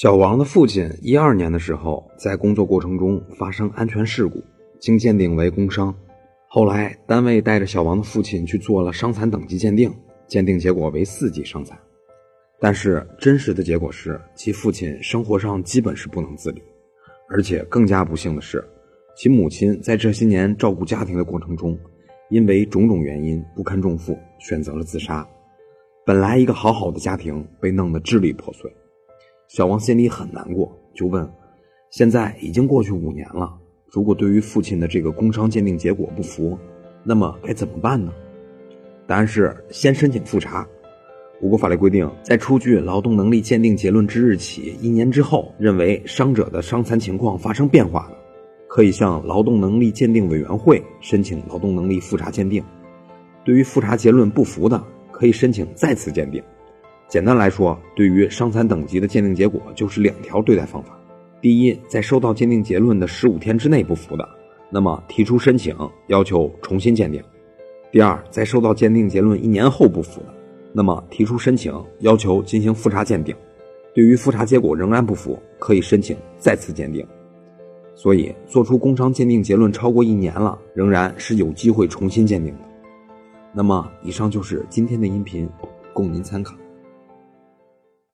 小王的父亲一二年的时候，在工作过程中发生安全事故，经鉴定为工伤。后来单位带着小王的父亲去做了伤残等级鉴定，鉴定结果为四级伤残。但是真实的结果是，其父亲生活上基本是不能自理，而且更加不幸的是，其母亲在这些年照顾家庭的过程中，因为种种原因不堪重负，选择了自杀。本来一个好好的家庭被弄得支离破碎。小王心里很难过，就问：“现在已经过去五年了，如果对于父亲的这个工伤鉴定结果不服，那么该怎么办呢？”答案是先申请复查。我国法律规定，在出具劳动能力鉴定结论之日起一年之后，认为伤者的伤残情况发生变化的，可以向劳动能力鉴定委员会申请劳动能力复查鉴定。对于复查结论不服的，可以申请再次鉴定。简单来说，对于伤残等级的鉴定结果，就是两条对待方法：第一，在收到鉴定结论的十五天之内不服的，那么提出申请要求重新鉴定；第二，在收到鉴定结论一年后不服的，那么提出申请要求进行复查鉴定。对于复查结果仍然不服，可以申请再次鉴定。所以，做出工伤鉴定结论超过一年了，仍然是有机会重新鉴定的。那么，以上就是今天的音频，供您参考。